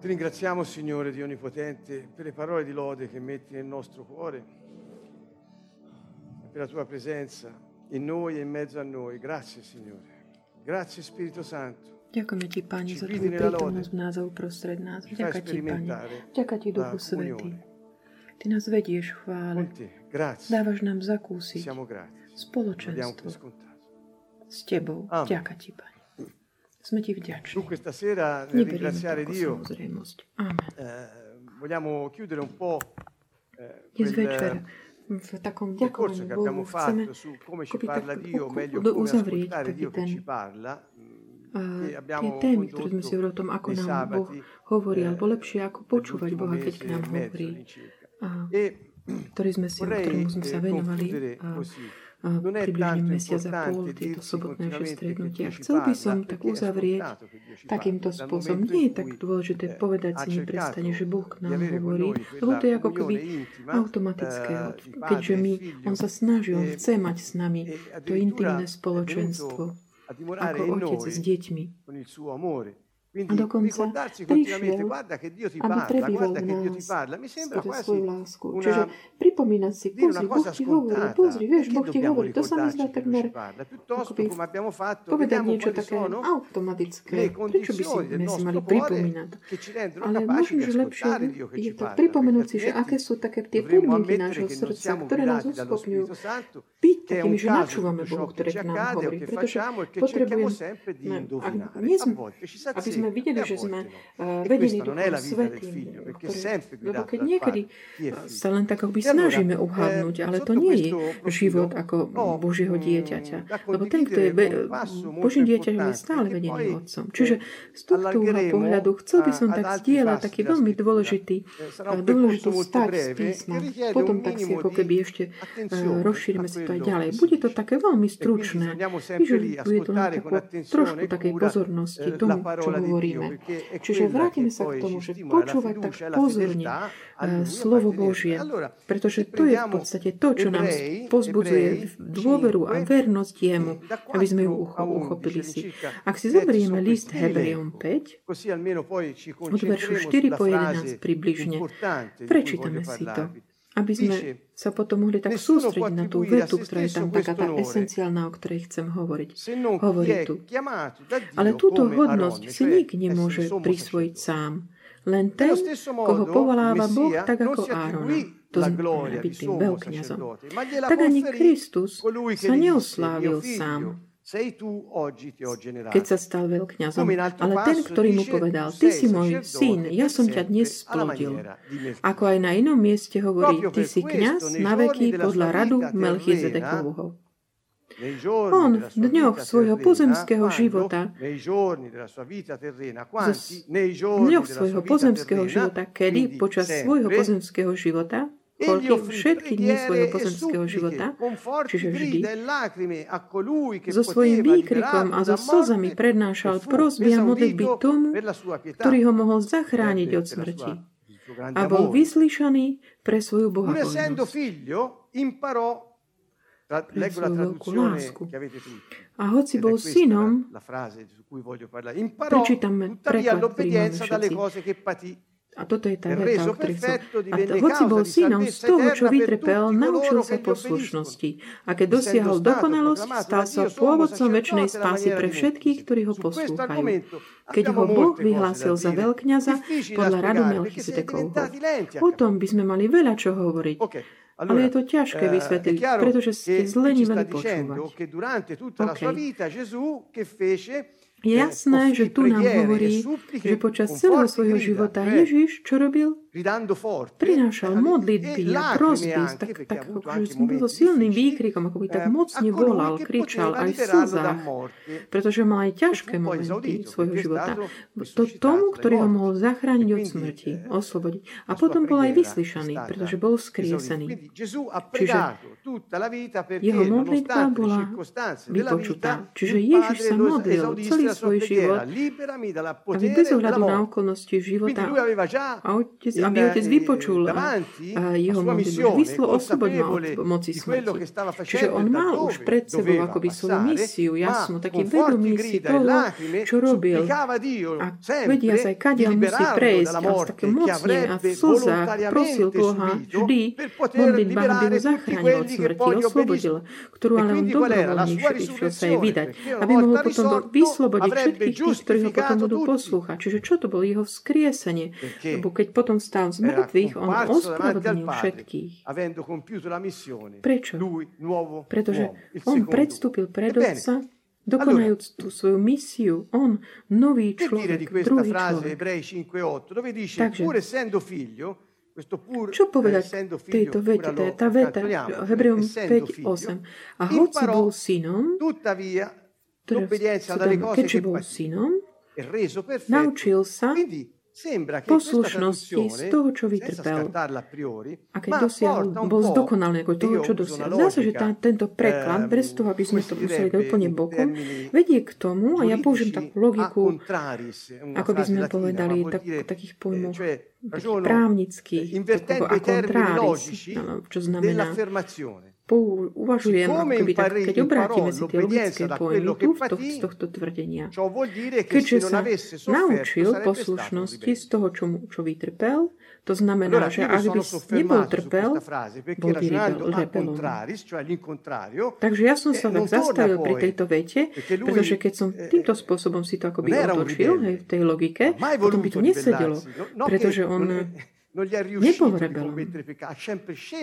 Ti ringraziamo, Signore Dio Onnipotente, per le parole di lode che metti nel nostro cuore, per la tua presenza in noi e in mezzo a noi. Grazie, Signore. Grazie, Spirito Santo. Ďakujeme ti, Pane, za tvoju prítomnosť v nás a uprostred nás. Ďakujem ti, Pane. Ďakujem ti, Duchu Svetý. Ty nás vedieš v chvále. Dávaš nám zakúsiť spoločenstvo s Tebou. Ďakujem ti, Pane. Sme ti vďační. Dunque stasera ringraziare Dio eh, vogliamo chiudere un po' eh, Dnes večer v takom ďakovaní Bohu chceme su come ci parla Dio, meglio come ascoltare Dio che ci parla. Uh, tie témy, ktoré sme si hovorili o tom, ako nám Boh hovorí, alebo lepšie, ako počúvať Boha, keď k nám hovorí. A, ktorý sme si, ktorému sme sa venovali. A, približne mesiac a pol tieto sobotné stretnutia. Chcel by som tak uzavrieť takýmto spôsobom. Nie je tak dôležité povedať si neprestane, že Boh k nám hovorí, lebo to je ako keby automatické. Keďže my, On sa snaží, On chce mať s nami to intimné spoločenstvo ako otec s deťmi. Quindi a dokonca prišiel, aby prebýval v nás skrze svoju lásku. Čiže pripomínať si, pozri, Boh ti hovorí, pozri, vieš, Boh ti hovorí. To sa mi zdá takmer akoby povedať niečo také automatické. Prečo by si sme si mali pripomínať? Ale možno, že lepšie je to pripomenúť si, že aké sú také tie podmienky nášho srdca, ktoré nás uschopňujú byť takými, že načúvame Bohu, ktoré k nám hovorí. Pretože potrebujeme, ak nie sme, aby sme videli, že sme vedení Duchom Svetým. Lebo keď niekedy sa len tak akoby snažíme uhádnuť, ale to nie je život ako Božieho dieťaťa. Lebo ten, kto je Božím dieťaťom, je stále vedený Otcom. Čiže z tohto pohľadu chcel by som tak zdieľať taký veľmi dôležitý, dôležitý start z písma. Potom tak si ako keby ešte rozšírime si to aj ďalej. Bude to také veľmi stručné. Vyžaduje to len takú trošku takej pozornosti tomu, čo hovoríme. Čiže vrátime sa k tomu, že počúvať tak pozorne uh, slovo Božie, pretože to je v podstate to, čo nám pozbudzuje dôveru a vernosť jemu, aby sme ju uchopili si. Ak si zoberieme list Hebrejom 5, od veršu 4 po 11 približne, prečítame si to aby sme sa potom mohli tak sústrediť na tú vetu, ktorá je tam taká tá esenciálna, o ktorej chcem hovoriť. Hovorí tu. Ale túto hodnosť si nik nemôže prisvojiť sám. Len ten, koho povoláva Boh, tak ako Árona. To znamená byť tým veľkňazom. Tak ani Kristus sa neoslávil sám keď sa stal veľkňazom. Ale ten, ktorý mu povedal, ty si môj syn, ja som ťa dnes splodil. Ako aj na inom mieste hovorí, ty si kňaz na veky podľa radu Melchizedekovho. On v dňoch svojho pozemského života, v dňoch svojho pozemského života, kedy počas svojho pozemského života koľko všetky dní svojho pozemského života, čiže vždy, so svojím výkrikom a so slzami prednášal prosby a modlitby tomu, ktorý ho mohol zachrániť od smrti. A bol vyslyšaný pre svoju bohapojnosť pre svoju veľkú lásku. A hoci bol synom, prečítame preklad, ktorý máme všetci. A toto je tá veta, o ktorej chcem. A hoci bol synom, z toho, čo vytrpel, naučil sa poslušnosti. A keď dosiahol dokonalosť, stal sa pôvodcom väčšnej spásy pre všetkých, ktorí ho poslúchajú. Keď ho Boh vyhlásil za veľkňaza podľa radu Melchizedekovho. O tom by sme mali veľa čo hovoriť. Ale je to ťažké eh, vysvetliť, pretože ste zleniveli počúvať. Okay. Je jasné, že tu nám hovorí, že počas celého svojho života Ježiš čo robil? Prinášal modlitby a prosby, tak, tak že bol silným výkrikom, ako by tak mocne volal, kričal aj v slzách, pretože mal aj ťažké momenty svojho života. To tomu, ktorý ho mohol zachrániť od smrti, oslobodiť. A potom bol aj vyslyšaný, pretože bol skriesený. Čiže jeho modlitba bola vypočutá. Čiže Ježiš sa modlil celý svoj život, aby bez ohľadu na okolnosti života a otec, aby otec vypočul a jeho modlitbu, vyslo oslobodil od moci smrti. Čiže on mal už pred sebou akoby svoju misiu, jasno, taký vedomý si toho, čo robil. A vedia sa aj, kadiaľ musí prejsť a také mocne a v slzách prosil Boha vždy, modliť Boha, aby ho zachránil od smrti, oslobodil, ktorú ale on dobrovoľne išiel sa jej vydať, aby mohol potom vyslobodiť všetkých tých, ktorí ho potom budú poslúchať. Čiže čo to bolo jeho vzkriesenie? Lebo keď potom stál z mŕtvych, on ospravedlnil všetkých. Prečo? Pretože on predstúpil pred Otca dokonajúc tú svoju misiu, on, nový človek, druhý človek. Takže, čo povedať tejto vete? Tá veta, Hebreom 5.8. A hoci bol synom, teda, keďže bol synom, naučil sa poslušnosti z toho, čo vytrpel. A keď dosiahol, bol zdokonalý ako toho, čo dosiahol. Zdá sa, že tá, tento preklad, ehm, bez toho, aby sme to museli dať úplne bokom, vedie k tomu, a ja použijem takú logiku, ako by sme povedali, tak, takých pojmoch takých právnických, ako a contraris, čo znamená uvažujem, akoby tak, keď obrátime si tie logické pojmy tu to, z tohto tvrdenia. Keďže sa naučil poslušnosti z toho, čo, čo vytrpel, to znamená, že ak by nebol trpel, bol by rebelom. Takže ja som sa tak zastavil pri tejto vete, pretože keď som eh, týmto spôsobom si to akoby otočil hej, v tej logike, potom by to nesedelo, pretože on Nebol rebelom.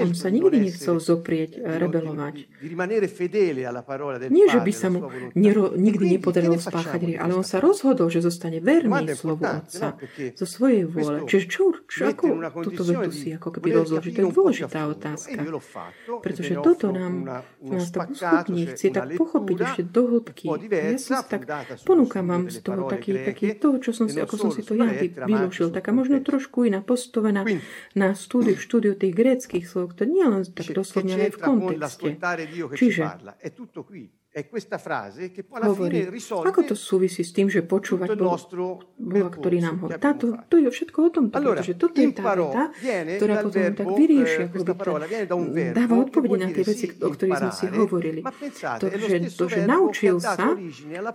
On sa nikdy nechcel zoprieť rebelovať. Nie, že by sa mu nero, nikdy nepodarilo spáchať ale on sa rozhodol, že zostane verný slovu Otca zo svojej vôle. Čiže čo, čo ako túto vetu si ako keby rozložiť? To je dôležitá otázka. Pretože toto nám, nás tak uschopní, chce tak pochopiť ešte do hĺbky. Ja si tak ponúkam vám z toho taký, taký toho, čo som si, ako som si to ja vyložil, taká možno trošku iná postovená na, na štúdiu, štúdiu tých gréckých slov, ktoré nie len tak doslovne, ale v kontexte. Čiže hovorí, ako to súvisí s tým, že počúvať Boha, Boha ktorý nám hovorí. Táto, to je všetko o tomto, pretože toto je tá veta, ktorá potom tak vyrieši, ako by to dáva odpovede na tie veci, o ktorých sme si hovorili. To, že, to, že naučil sa,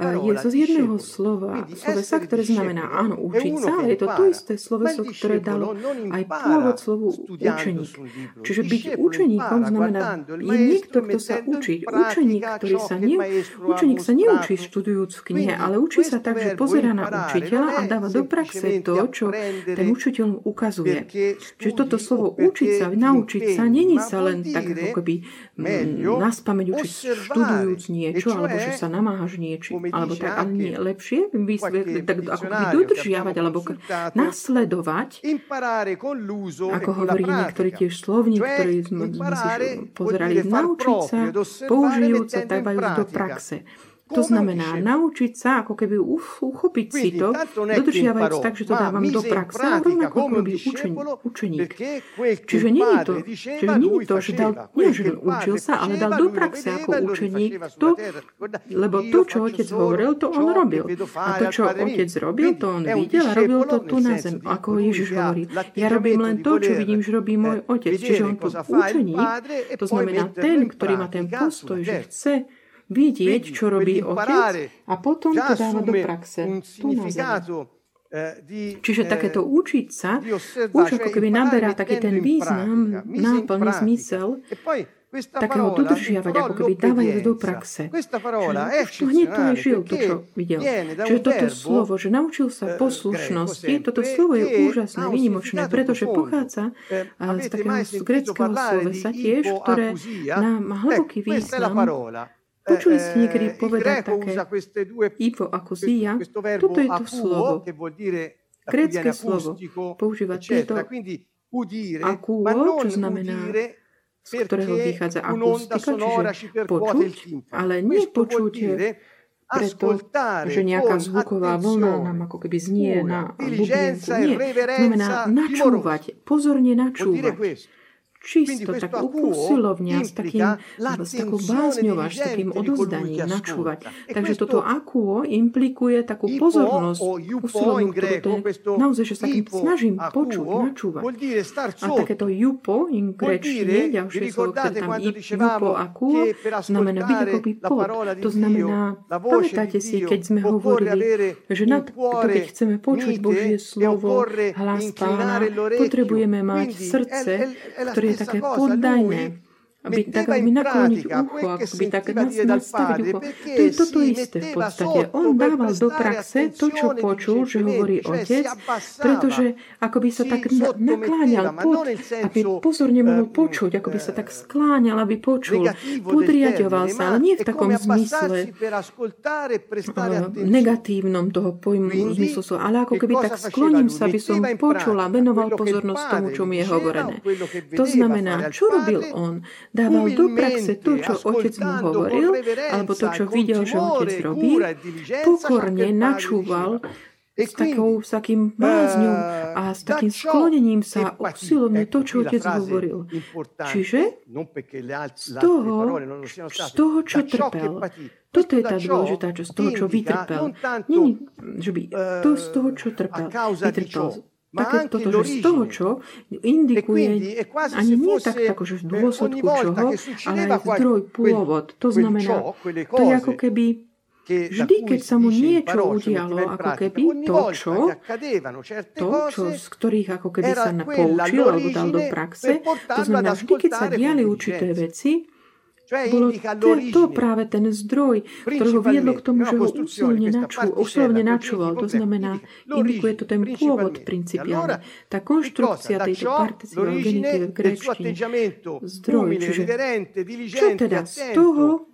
je zo jedného slova, slovesa, ktoré znamená áno, učiť sa, ale je to to isté sloveso, ktoré dalo aj pôvod slovu učeník. Čiže byť učeníkom znamená, je niekto, kto sa učí. Učeník, ktorý sa nie, učeník sa neučí študujúc v knihe, ale učí sa tak, že pozera na učiteľa a dáva do praxe to, čo ten učiteľ mu ukazuje. Čiže toto slovo učiť sa, naučiť sa, není sa len tak ako keby mm, nás pamäť učiť študujúc niečo, alebo že sa namáhaš niečo, alebo tak, ale nie lepšie, tak ako keby dodržiavať, alebo nasledovať, ako hovorí niektorí tiež slovník, ktorí sme si pozerali, naučiť sa, použijúc sa, majú do praxe. To znamená naučiť sa, ako keby uchopiť si to, dodržiavajúc tak, že to dávam do praxe, rovnako ako robí učen, učeník. Čiže nie je to, čiže nie je to, že dal, nie, že učil sa, ale dal do praxe ako učeník to, lebo to, čo otec hovoril, to on robil. A to, čo otec robil, to on videl a robil to tu na zem. Ako Ježiš hovorí, ja robím len to, čo vidím, že robí môj otec. Čiže on to učeník, to znamená ten, ktorý má ten postoj, že chce vidieť, čo robí otec a potom to dáva do praxe. Tu eh, Čiže takéto eh, učiť sa už ako keby naberá taký ten význam, náplný zmysel e takého dodržiavať, ako keby dávať do praxe. To hneď to žil, to, čo videl. Čiže toto slovo, že naučil sa eh, poslušnosti, toto slovo je úžasné, vynimočné, pretože pochádza z takého z greckého slovesa tiež, ktoré nám má hlboký význam Počuli ste niekedy eh, povedať také Ivo ako zia? Toto je to slovo. Grécké slovo. Používa tieto akuo, čo znamená z ktorého vychádza akustika, čiže počuť, ale nie počuť preto, že nejaká zvuková vlna nám ako keby znie na bublienku. Nie, znamená načúvať, pozorne načúvať. Čisto, tak usilovne, s, takým, s takou bázňou až s takým odozdaním načúvať. E Takže toto akuo implikuje takú pozornosť usilovnú, ktorú to je naozaj, že sa takým snažím počuť, načúvať. A takéto jupo in grečtine, ďalšie slovo, ktoré tam jupo akuo, znamená byť akoby pod. To znamená, pamätáte si, keď sme hovorili, že na to, keď chceme počuť Božie slovo, hlas pána, potrebujeme mať srdce, ktoré je také poddajné byť tak aby nakloniť ucho, ako by tak nás nastaviť ucho. To je toto isté v podstate. On dával do praxe to, čo počul, že hovorí otec, pretože ako by sa tak nakláňal pod, aby pozorne mohol počuť, ako by sa tak skláňal, aby počul, podriadoval sa, ale nie v takom zmysle negatívnom toho pojmu zmyslu, ale ako keby tak skloním sa, aby som počul a venoval pozornosť tomu, čo mi je hovorené. To znamená, čo robil on? Dával do praxe to, čo otec mu hovoril, alebo to, čo videl, že otec robí, pokorne načúval s, takou, s takým bázňou a s takým sklonením sa usilovne to, čo otec hovoril. Čiže z toho, z toho čo trpel, toto je tá dôležitá časť, z toho, čo vytrpel. Nie, že by to z toho, čo trpel, vytrpel také toto, že z toho, čo indikuje ani nie tak, tako, že v dôsledku čoho, ale aj zdroj, pôvod. To znamená, to je ako keby Vždy, keď sa mu niečo udialo, ako keby to, čo, to, čo, z ktorých ako keby sa poučil alebo dal do praxe, to znamená, vždy, keď sa diali určité veci, bolo to, to práve ten zdroj, ktorý ho viedlo k tomu, že ho usilovne, načú, usilovne načúval. To znamená, indikuje to ten pôvod principiálne. Tá konštrukcia tejto participiál genitíve v gréčtine. Zdroj, čiže čo teda z toho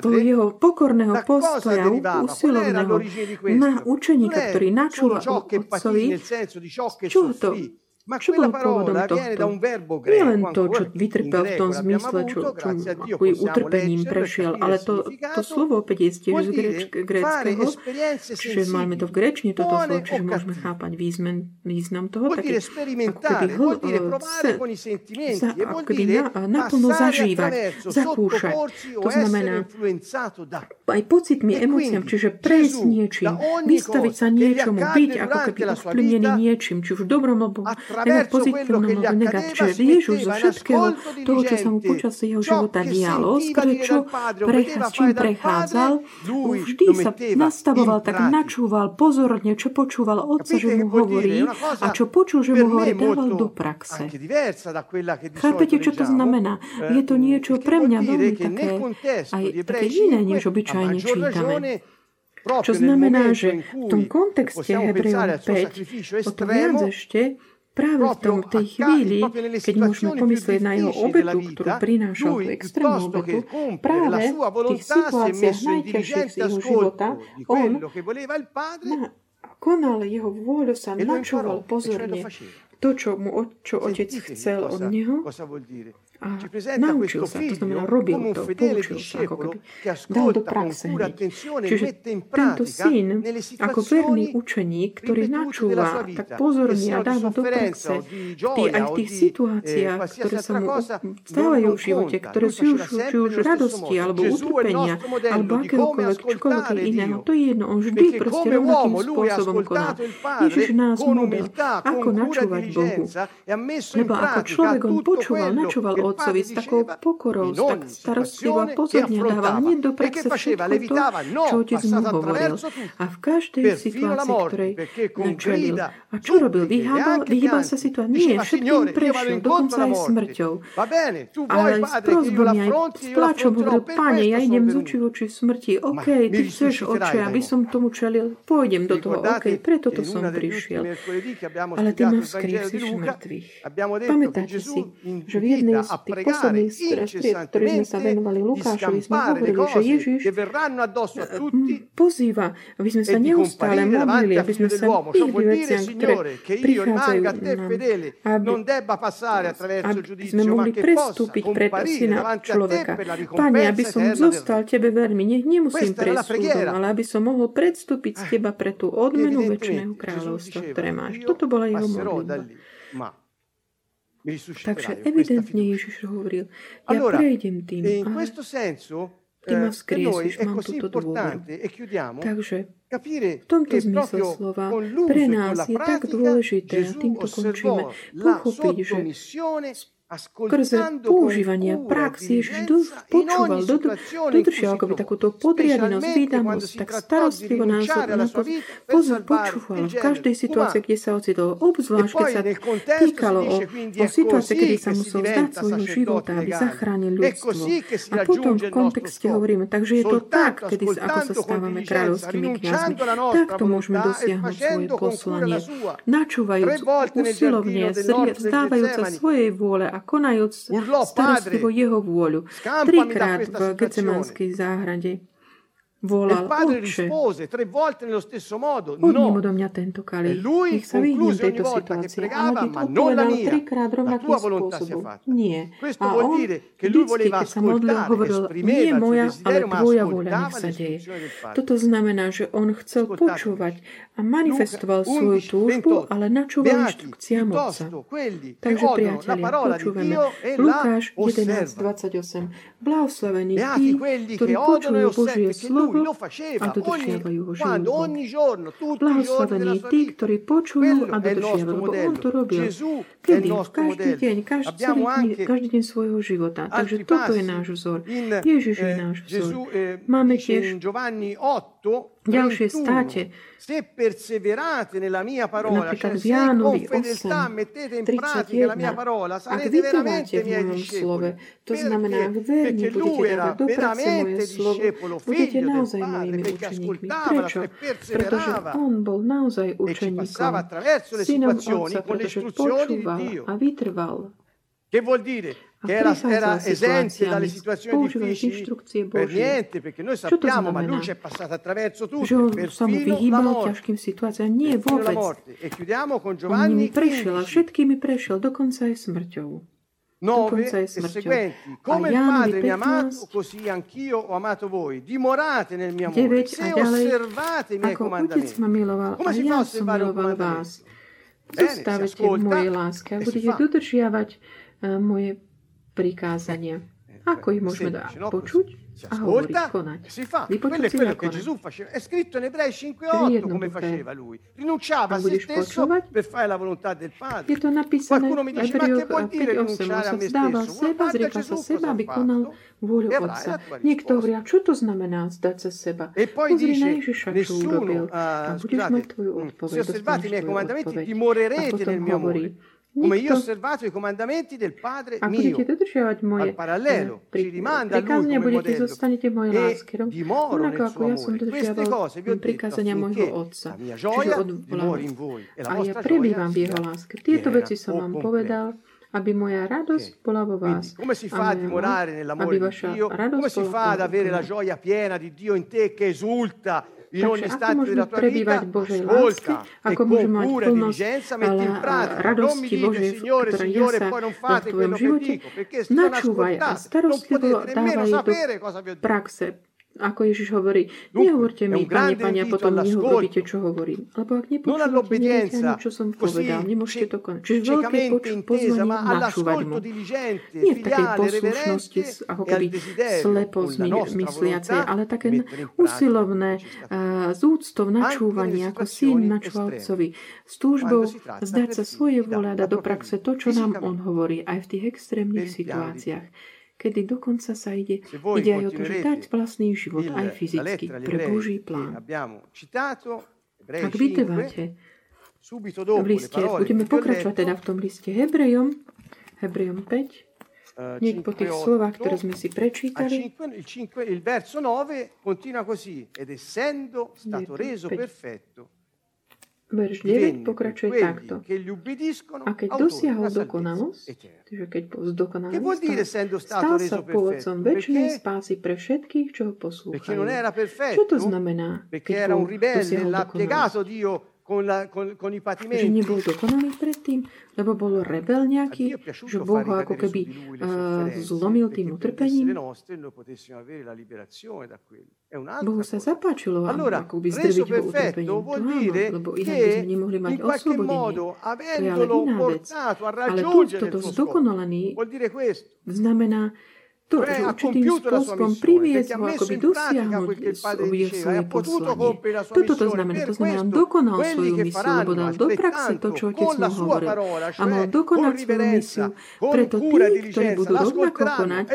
toho jeho pokorného postoja, usilovného na učeníka, ktorý načúva otcovi, čo to čo bolo pôvodom tohto? Nie len to, čo vytrpel v tom zmysle, čo, čo aký utrpením prešiel, ale to, to slovo opäť je tiež z gréckého, čiže máme to v gréčne, toto slovo, čiže môžeme chápať význam, význam toho, také ako keby hl, se, sa, ako keby na, naplno zažívať, zakúšať. To znamená aj pocitmi, emóciám, čiže prejsť niečím, vystaviť sa niečomu, byť ako keby ovplyvnený niečím, či už dobrom alebo nemať pozitívnom alebo negatívne. Ježiš zo všetkého toho, čo sa mu počas jeho života dialo, skôr čo prechá, čím prechádzal, vždy sa nastavoval, tak načúval pozorne, čo počúval otca, že mu hovorí a čo počul, že mu hovorí, dával do praxe. Chápete, čo to znamená? Je to niečo pre mňa veľmi také, aj také iné, než obyčajne čítame. Čo znamená, že v tom kontexte Hebrejom 5, o to viac ešte, práve v tom, tej chvíli, keď môžeme pomyslieť na jeho obetu, ktorú prinášal tú extrémnu obetu, práve v tých situáciách najťažších z jeho života, on na, konal jeho vôľu, sa načúval pozorne to, čo, mu, čo otec chcel od neho a naučil sa, to znamená robil to, poučil sa, ako keby dal do praxe hneď. Čiže tento syn, ako verný učeník, ktorý načúva tak pozorne a dáva do praxe tý, aj v tých situáciách, ktoré sa mu stávajú v živote, ktoré sú už, či už radosti, alebo utrpenia, alebo akéhokoľvek, čokoľvek iného, to je jedno. On vždy proste rovnakým spôsobom koná. Ježiš nás model, ako načúvať Bohu. Lebo ako človek on počúval, načúval otcovi s takou pokorou, s tak starostlivo a pozorne dával hneď do praxe všetko to, no, čo otec mu hovoril. A v každej situácii, ktorej načelil. A čo robil? Vyhýbal, vyhýbal sa situácii. Nie, všetkým prešiel, dokonca aj smrťou. Ale s prozbami aj s pláčom hovoril, pane, ja idem z očí oči smrti. OK, ty chceš oče, aby som tomu čelil, pôjdem do toho. OK, preto to som prišiel. Ale ty ma vzkriesíš mŕtvych. Pamätáte si, že v jednej z tých posledných stried, ktorých sme sa venovali Lukášovi, sme hovorili, že Ježiš pozýva, aby sme sa neustále modlili, aby sme sa vyhli veciam, ktoré prichádzajú nám, aby, sme mohli prestúpiť pred syna človeka. Pane, aby som zostal Tebe veľmi, nech nemusím prejsť súdom, ale aby som mohol predstúpiť z Teba pre tú odmenu väčšného kráľovstva, ktoré máš. Toto bola jeho modlitba. Takže evidentne Ježiš hovoril, ja prejdem tým, senso, ty ma vzkriesiš, mám túto dôveru. Takže v tomto zmysle slova pre nás je tak dôležité, a týmto končíme, pochopiť, že skrze používanie prax Ježiš dosť počúval, dodržiaval akoby takúto podriadenosť, výdavnosť, tak starostlivo nás počúval v každej situácii, kde sa ocitol, obzvlášť keď sa týkalo o, o situácii, kedy sa musel zdať svojho života, aby zachránil ľudstvo. A potom v kontexte hovoríme, takže je to tak, kedy sa, ako sa stávame kráľovskými kniazmi, takto môžeme dosiahnuť svoje poslanie. Načúvajúc usilovne, vzdávajúc sa svojej vôle a konajúc starostlivo jeho vôľu. Trikrát v Getsemanskej záhrade volal, Oče, odním odo mňa tento kalich, nech sa vyhnem tejto situácii. Ale ti to odpovedal trikrát rovnakým spôsobom. Nie. A on vždycky, keď sa modlil, hovoril, nie moja, ale tvoja vôľa nech sa deje. Toto znamená, že on chcel počúvať a manifestoval svoju túžbu, ale načúval inštrukciám Otca. Takže, priatelia, počúvame Lukáš 11.28. Blahoslavení tí, ktorí počujú Božie slovo a dodržiavajú ho životom. Blahoslavení tí, ktorí počujú a dodržiavajú, lebo on to robil. Kedy? Každý deň, každý, každý deň svojho života. Takže toto je náš vzor. Ježiš je náš vzor. Máme tiež ďalšie státe. Se perseverate nella mia parola, cioè se con fedeltà mettete in pratica la mia parola, sarete veramente miei discepoli. To znamená, ak verne budete dávať do praxe moje slovo, budete naozaj mojimi učeníkmi. Prečo? Pretože on bol naozaj učeníkom, synom Otca, pretože počúval a vytrval. Che vuol dire? Che era, era esente dalle situazioni difficili per niente, perché noi sappiamo, ma lui ci è passato attraverso tutto, perfino la morte, perfino la morte. E chiudiamo con Giovanni 15. prešiel, dokonca aj smrťou. 9 e seguenti. Come il Padre mi ha amato, così anch'io ho amato voi. Dimorate nel mio amore. Se osservate i miei comandamenti. Come si fa a osservare un comandamento? Ascolta, moje láske a budete dodržiavať uh, moje prikázania. Ako ich môžeme da- počuť a hovoriť, konať? Si 5.8 a se stesso per fare la volontà del Padre. Je to napísané Qualcuno mi dice, ma che vuol dire rinunciare a me stesso? Seba, zrieka sa seba, aby konal vôľu Otca. Niekto hovorí, a čo to znamená zdať sa seba? Pozri na Ježiša, čo urobil. A budeš mať tvoju odpoveď. Osservate i miei comandamenti, dimorerete nel mio amore. Come io ho osservato i comandamenti del Padre mio. Al parallelo, ci rimanda a lui come modello. e dimoro nel suo amore. Queste cose vi ho detto affinché la mia gioia dimori in voi e la gioia sia Tieto veci som vám povedal, aby moja radosť bola vo vás. Quindi, come si fa a dimorare nell'amore di Dio? Come si fa ad avere la gioia piena di Dio in te che esulta Takže ako môžeme prebývať v Božej láske, ako môžeme mať plnosť radosti Božej, ktorá jasa v tvojom živote, načúvaj. a starostlivo dávaj do praxe ako Ježiš hovorí, nehovorte mi, pane, pane, a potom nehovoríte, čo hovorím. Lebo ak nepočúvate, neviete ani, čo som povedal, nemôžete to konať. Čiže veľké poznanie načúvať mu. Nie v takej poslušnosti, ako keby slepo mysliacej, ale také usilovné, z úctou načúvanie, ako syn načúva otcovi. S túžbou zdať sa svoje vôle a dať do praxe to, čo nám on hovorí, aj v tých extrémnych situáciách kedy dokonca sa ide, ide aj o to, že dať vlastný život aj fyzicky pre Boží plán. Ak vytrváte v liste, budeme pokračovať teda v tom liste Hebrejom, Hebrejom 5, hneď po tých slovách, ktoré sme si prečítali. Il verso 9 continua così, ed essendo stato reso perfetto, Verš 9 pokračuje takto. A keď dosiahol dokonalosť, čiže keď bol zdokonalý, stal sa pôvodcom väčšinej spásy pre všetkých, čo ho poslúchajú. Čo to znamená, keď bol dosiahol dokonalosť? Con, la, con, con i patimenti. Že nebol dokonalý predtým, lebo bol rebel nejaký, že Boh ho ako keby uh, zlomil tým utrpením. Bohu sa zapáčilo allora, ako by zdrviť ho utrpením. To áno, lebo inak by sme nemohli mať oslobodenie. To je ale iná vec. Ale tu toto zdokonalený znamená, to, že určitým spôsobom priviesť ho, ako by dosiahnuť svoje poslanie. Toto to znamená. To znamená, on dokonal svoju misiu, lebo dal do praxe to, čo otec mu hovoril. A mal dokonať svoju misiu. Preto tí, ktorí budú rovnako konať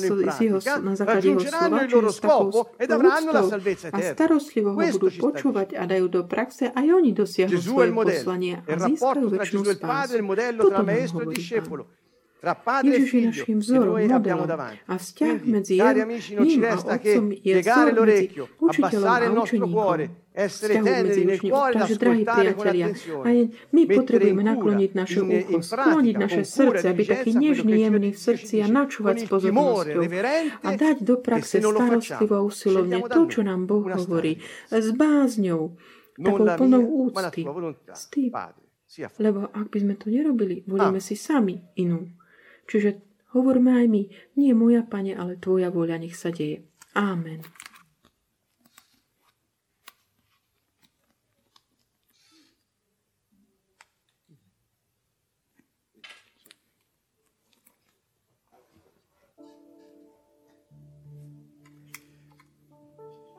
z jeho, na základe jeho slova, čiže s takou úctou a starostlivo ho budú počúvať a dajú do praxe, aj oni dosiahnu svoje poslanie a získajú väčšinu spásu. Toto nám hovorí Ježiš je našim vzorom, modelom a vzťah medzi ním a Otcom je vzor medzi učiteľom a učeníkom vzťahu medzi učeníkom. Takže, drahí priatelia, aj my potrebujeme nakloniť naše ucho, skloniť naše srdce, aby taký nežný, jemný v srdci a načúvať s pozornosťou a dať do praxe starostlivo a usilovne to, čo nám Boh hovorí, s bázňou, takou plnou úcty. Lebo ak by sme to nerobili, volíme si sami inú. Čiže hovorme aj my, nie moja pane, ale tvoja voľa nech sa deje. Amen.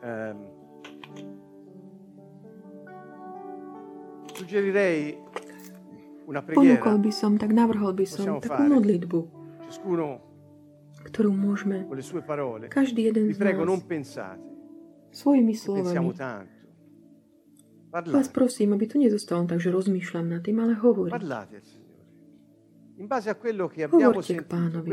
Um, suggerirei Ponúkol by som, tak navrhol by som takú modlitbu, ktorú môžeme každý jeden z nás svojimi slovami. Vás prosím, aby to nezostalo tak, že rozmýšľam nad tým, ale hovoriť. Hovorte k pánovi.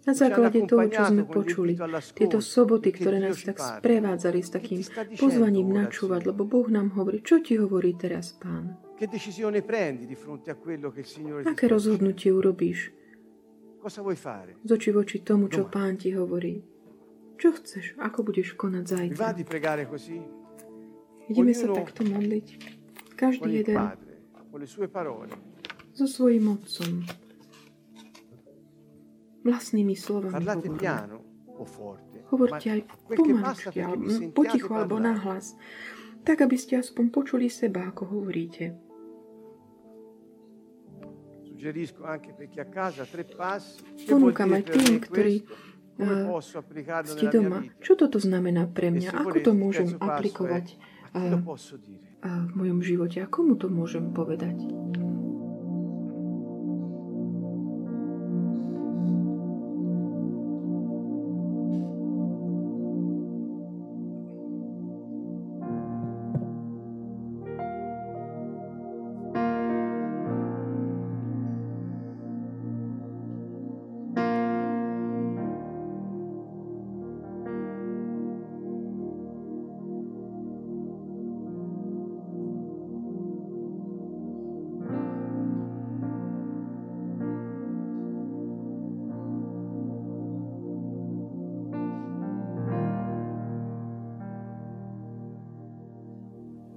Na základe toho, čo sme počuli, tieto soboty, ktoré nás tak sprevádzali s takým pozvaním načúvať, lebo Boh nám hovorí, čo ti hovorí teraz pán? Che decisione prendi di fronte a quello che il Signore Aké rozhodnutie urobíš? Cosa vuoi fare? Z oči voči tomu, čo. Pán ti hovorí. Čo chceš? Ako budeš konať zajtra? Va di pregare così? Ideme sa takto modliť. Každý jeden so svojím otcom. Vlastnými slovami Parlate piano o forte. Hovorte aj pomaličky, potichu alebo nahlas. Tak, aby ste aspoň počuli seba, ako hovoríte. Ponúkam aj tým, ktorí ste doma. Čo toto znamená pre mňa? Ako to môžem aplikovať v mojom živote? A komu to môžem povedať?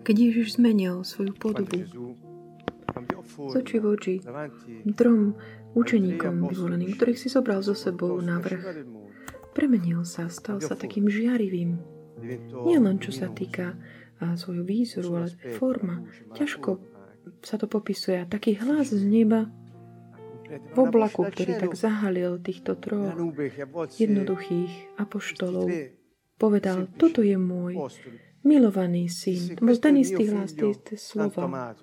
Keď Ježiš zmenil svoju podobu z očí v oči trom učeníkom vyvoleným, ktorých si zobral so sebou na vrch, premenil sa, stal sa takým žiarivým. Nie len čo sa týka svojho výzoru, ale forma. Ťažko sa to popisuje. Taký hlas z neba v oblaku, ktorý tak zahalil týchto troch jednoduchých apoštolov, povedal, toto je môj milovaný syn. To bol ten istý hlas, tie isté slova,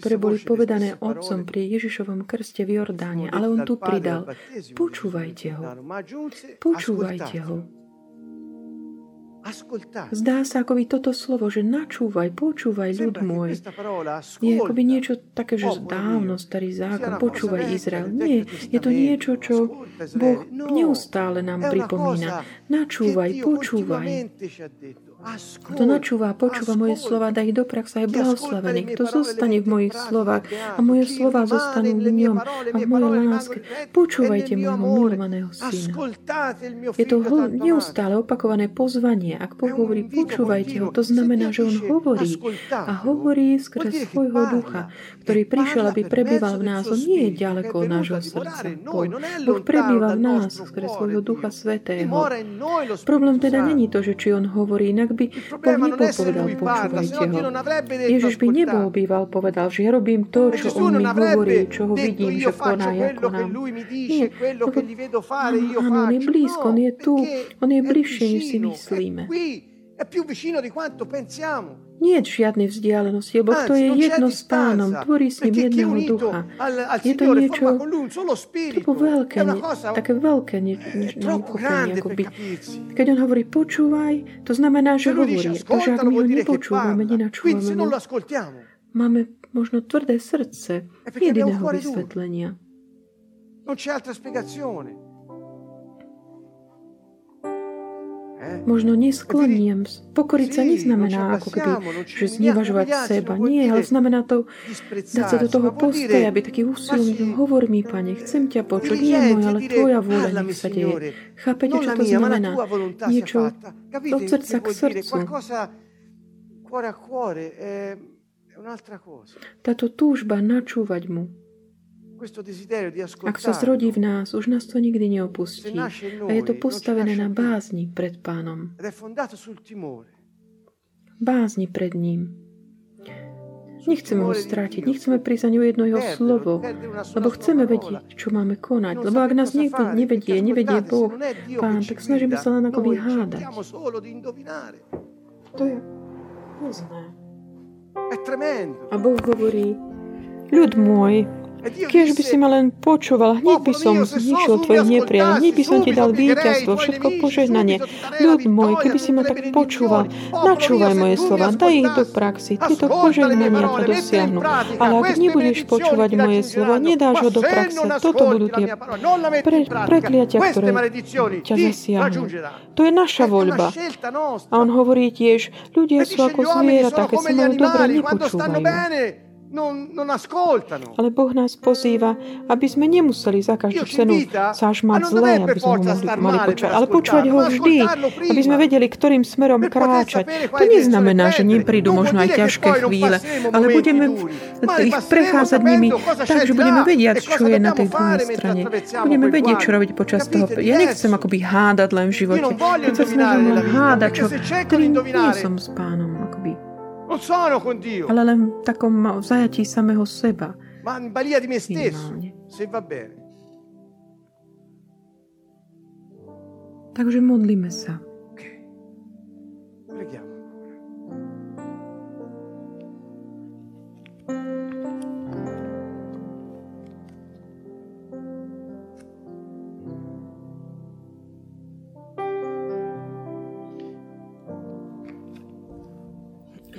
ktoré boli povedané otcom pri Ježišovom krste v Jordáne, ale on tu pridal, počúvajte ho, počúvajte ho. Zdá sa akoby toto slovo, že načúvaj, počúvaj ľud môj. Je akoby niečo také, že dávno starý zákon, počúvaj Izrael. Nie, je to niečo, čo Boh neustále nám pripomína. Načúvaj, počúvaj. Kto načúva a počúva moje slova, dá ich do praxe aj blahoslavený. Kto zostane v mojich slovách a moje slova zostanú v ňom a v mojej láske. Počúvajte môjho milovaného syna. Je to neustále opakované pozvanie. Ak Boh hovorí, počúvajte ho, to znamená, že on hovorí a hovorí skrze svojho ducha, ktorý prišiel, aby prebýval v nás. On nie je ďaleko od nášho srdca. Boh, boh prebýva v nás skrze svojho ducha svetého. Problém teda není to, že či on hovorí, inak by Boh nebol povedal, počúvajte ho. Ježiš by nebol býval povedal, že ja robím to, čo on mi hovorí, čo ho vidím, že koná, ako nám. Nie, lebo, áno, áno, on je blízko, on je tu, on je bližšie, než si myslíme. È più vicino di quanto pensiamo. Nie je žiadnej vzdialenosti, lebo to je jedno s pánom, tvorí s ním jedného ducha. Je to niečo to veľké, ne, také veľké ne, ne, nepochopenie, akoby. Keď on hovorí počúvaj, to znamená, že hovorí. To, že ak my ho nepočúvame, nenačúvame máme možno tvrdé srdce, jediného vysvetlenia. Non c'è altra spiegazione. Možno neskloniem. Pokoriť sa neznamená ako keby, že znevažovať seba. Nie, ale znamená to dať sa do toho postoja, aby taký úsilný, hovor mi, Pane, chcem ťa počuť, nie môj, ale Tvoja vôľa nech sa deje. Chápete, čo to znamená? Niečo od srdca k srdcu. Táto túžba načúvať mu, ak sa zrodí v nás, už nás to nikdy neopustí. A je to postavené na bázni pred pánom. Bázni pred ním. Nechceme ho strátiť, nechceme prísť ani o jedno jeho slovo, lebo chceme vedieť, čo máme konať. Lebo ak nás niekto nevedie, nevedie Boh, Pán, tak snažíme sa len akoby hádať. To je hrozné. A Boh hovorí, ľud môj, Keď by si ma len počúval, hneď by som zničil tvoje nepriateľ, hneď by som ti dal víťazstvo, všetko požehnanie. Ľud môj, keby si ma tak počúval, načúvaj moje slova, daj ich do praxi, tieto požehnania ťa dosiahnu. Ale ak nebudeš počúvať moje slova, nedáš ho do praxe, toto budú tie pre, prekliatia, ktoré ťa zasiahnu. To je naša voľba. A on hovorí tiež, ľudia sú ako zvieratá, keď sa majú dobre, nepočúvajú. Ale Boh nás pozýva, aby sme nemuseli za každú cenu sa až mať zlé, aby sme ho mohli, mali počúvať. Ale počúvať ho vždy, aby sme vedeli, ktorým smerom kráčať. To neznamená, že ním prídu možno aj ťažké chvíle, ale budeme ich prechádzať nimi tak, že budeme vedieť, čo je na tej druhej strane. Budeme vedieť, čo robiť počas toho. Ja nechcem akoby hádať len v živote. Keď sa snažím len hádať, čo, nie som s pánom. Akoby. Ale len v takom zajatí samého seba. Ma in balia di me stesso, se va bene. Takže modlíme sa.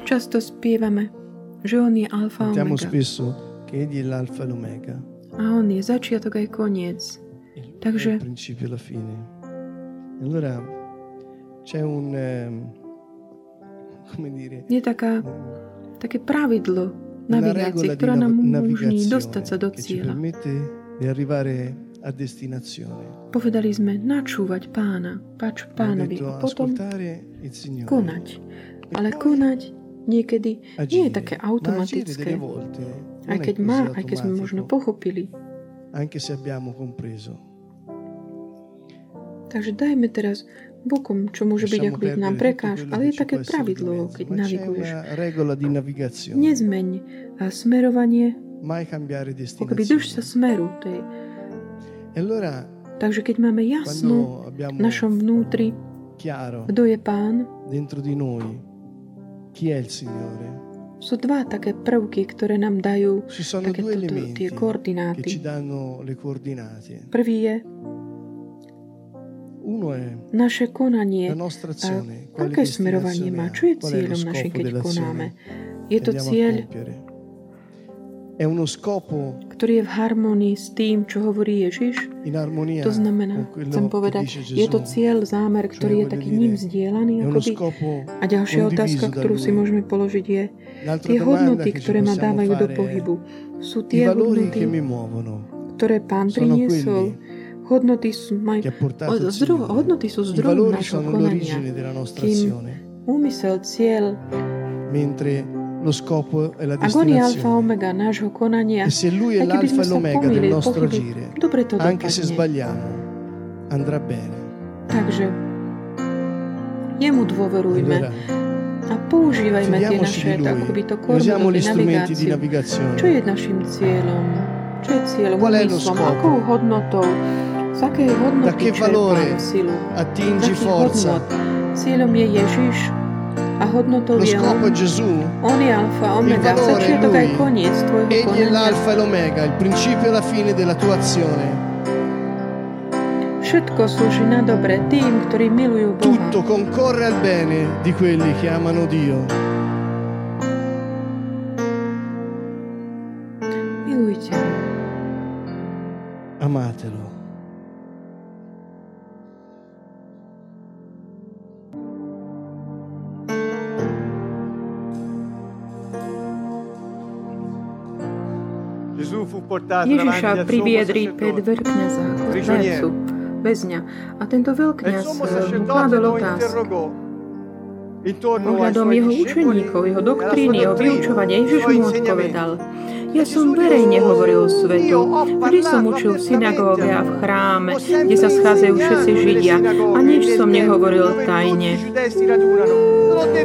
Často spievame, že On je alfa a omega. spesso che Egli è l'alfa e l'omega. A On je začiatok aj koniec. Takže... Il principio e la fine. E allora c'è un... come dire... Je taká, také pravidlo navigácie, ktorá nám umožní dostať sa do cieľa. Povedali sme načúvať pána, pač pánovi a potom konať. Ale konať niekedy nie je také automatické. Aj keď má, aj keď sme možno pochopili. Takže dajme teraz bokom, čo môže byť akoby nám prekáž, ale je také pravidlo, keď naviguješ. Nezmeň smerovanie, akoby drž sa smeru. Tej. E Takže keď máme jasno v našom vnútri, kto je Pán, Chi è il Signore? Sú dva také prvky, ktoré nám dajú také tie koordináty. Che ci danno le coordinate. Prvý je Uno è naše konanie. La nostra azione. A aké smerovanie má? Čo je cieľom našim, keď konáme? Je to cieľ, ktorý je v harmonii s tým, čo hovorí Ježiš. To znamená, chcem povedať, je to cieľ, zámer, ktorý je taký ním zdieľaný. Akoby. A ďalšia otázka, ktorú si môžeme položiť je, tie hodnoty, ktoré ma dávajú do pohybu, sú tie hodnoty, ktoré pán priniesol, hodnoty sú, maj, zdro, hodnoty sú zdrojom nášho konania, kým úmysel, cieľ, lo scopo e la destinazione. alfa omega. E se lui è l'alfa e l'omega del nostro agire, anche se sbagliamo, andrà bene. Takže jemu dôverujme a používajme tie naše akoby to kormidlo navigáciu. Čo je našim cieľom? Čo je cieľom? Úmyslom? Akou hodnotou? Z akej hodnoty čerpám silu? Attingi forza? Cieľom je Ježiš, a hodnotou je On. On je alfa, omega, začiatok aj koniec tvojho Egli è l'alfa e l'omega, il principio e la fine della tua azione. Všetko slúži na dobre tým, ktorí milujú Boha. Tutto concorre al bene di quelli che amano Dio. Ježiša priviedli pred veľkňaza, zajcu, väzňa. A tento veľkňaz mu otázku. Ohľadom jeho učeníkov, jeho doktríny, jeho vyučovania, Ježiš mu odpovedal. Ja som verejne hovoril svetu. Vždy som učil v synagóge a v chráme, kde sa schádzajú všetci Židia. A nič som nehovoril tajne.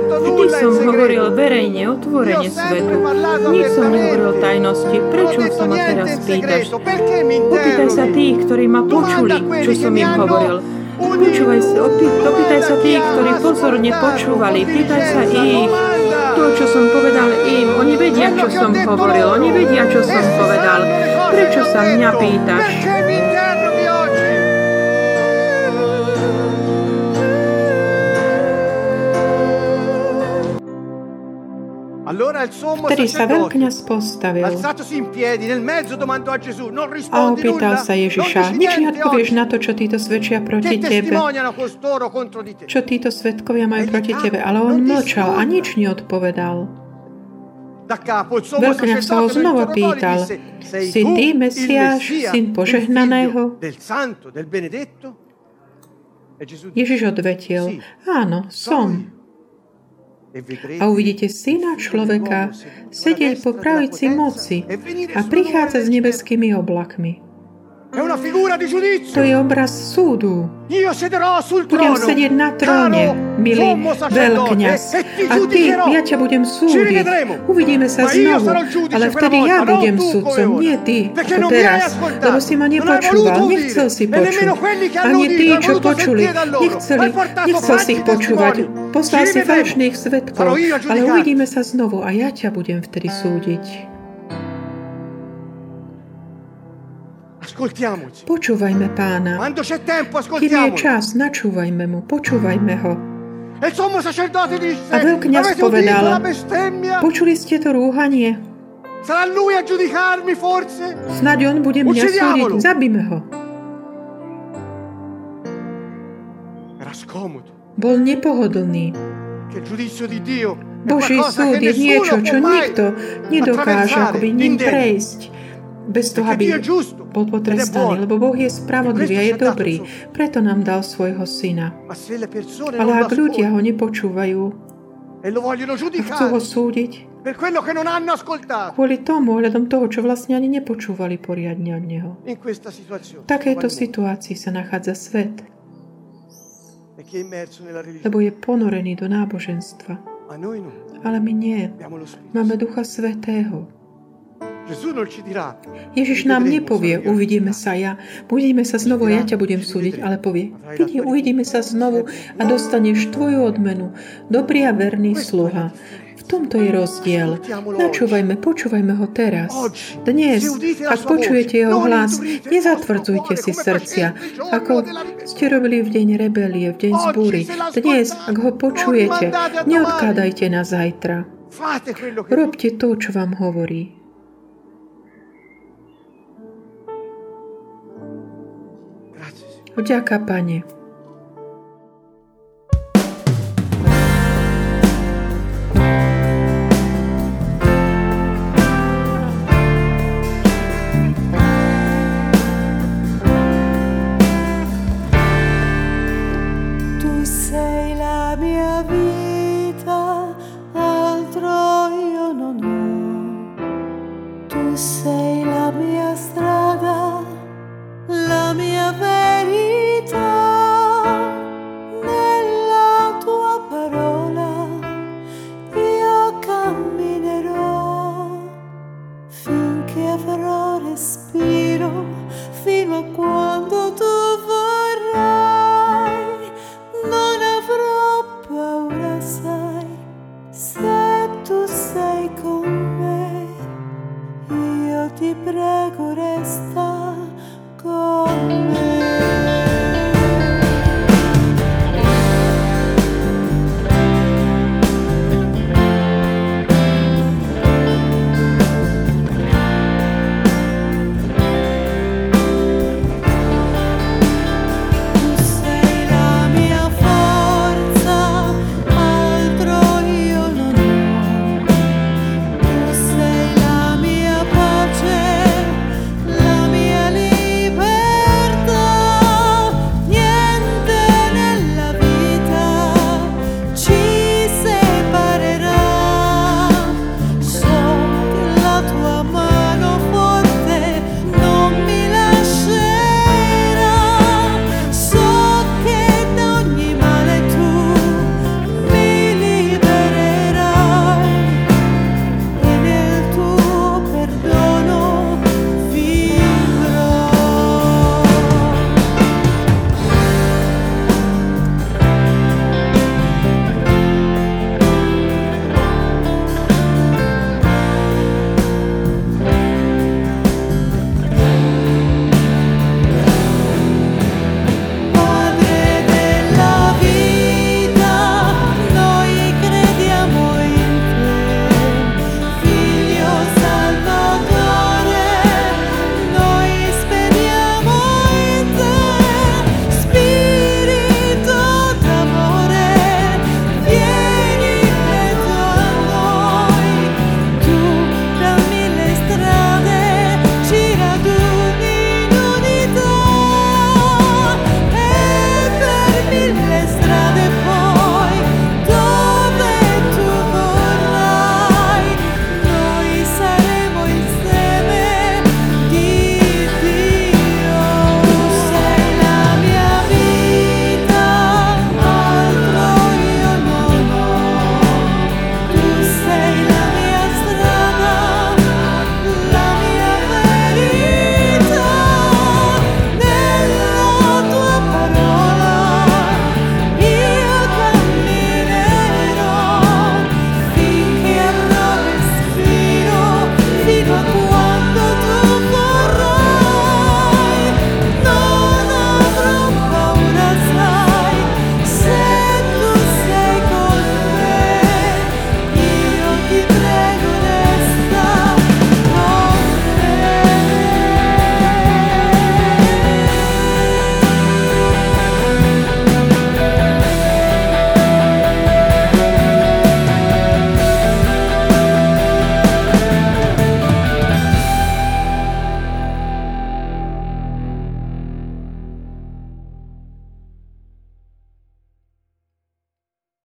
Vždy som hovoril verejne, otvorene svetu. Nič som nehovoril tajnosti. Prečo sa ma teraz pýtaš? Opýtaj sa tých, ktorí ma počuli, čo som im hovoril. Počúvaj opýtaj sa tých, ktorí pozorne počúvali. Pýtaj sa ich, to, čo som povedal im. Oni vedia, čo som hovoril. Oni vedia, čo som povedal. Prečo sa mňa pýtaš? Vtedy sa veľkňaz postavil a opýtal sa Ježiša, nič neodpovieš na to, čo títo svedčia proti tebe, čo títo svedkovia majú proti tebe, ale on mlčal a nič neodpovedal. Veľkňaz sa ho znova pýtal, si ty Mesiáš, syn požehnaného? Ježiš odvetil, áno, som a uvidíte syna človeka sedieť po pravici moci a prichádza s nebeskými oblakmi. To je obraz súdu. Budem sedieť na tróne, milý veľkňaz. A ty, ja ťa budem súdiť. Uvidíme sa znovu. Ale vtedy ja budem súdcom, nie ty, ako teraz. Lebo si ma nepočúval, nechcel si počuť. Ani tí, čo počuli, nechceli, nechcel si ich počúvať. Poslal si falošných svetkov. Ale uvidíme sa znovu a ja ťa budem vtedy súdiť. Počúvajme pána. Keď je čas, načúvajme mu, počúvajme ho. A veľkňaz povedal, počuli ste to rúhanie? Snaď on bude mňa súdiť, zabíme ho. Bol nepohodlný. Boží súd je niečo, čo nikto nedokáže akoby ním prejsť bez toho, aby bol potrestaný, lebo Boh je spravodlivý a je dobrý. Preto nám dal svojho syna. Ale ak ľudia ho nepočúvajú e a chcú ho súdiť, kvôli tomu, ohľadom toho, čo vlastne ani nepočúvali poriadne od Neho. V takejto situácii sa nachádza svet, lebo je ponorený do náboženstva. Ale my nie. Máme Ducha Svetého. Ježiš nám nepovie, uvidíme sa ja, uvidíme sa znovu, ja ťa budem súdiť, ale povie, vidí, uvidíme sa znovu a dostaneš tvoju odmenu, dobrý a verný sluha. V tomto je rozdiel. Načúvajme, počúvajme ho teraz. Dnes, ak počujete jeho hlas, nezatvrdzujte si srdcia, ako ste robili v deň rebelie, v deň zbúry. Dnes, ak ho počujete, neodkladajte na zajtra. Robte to, čo vám hovorí. Vďaka, Pane.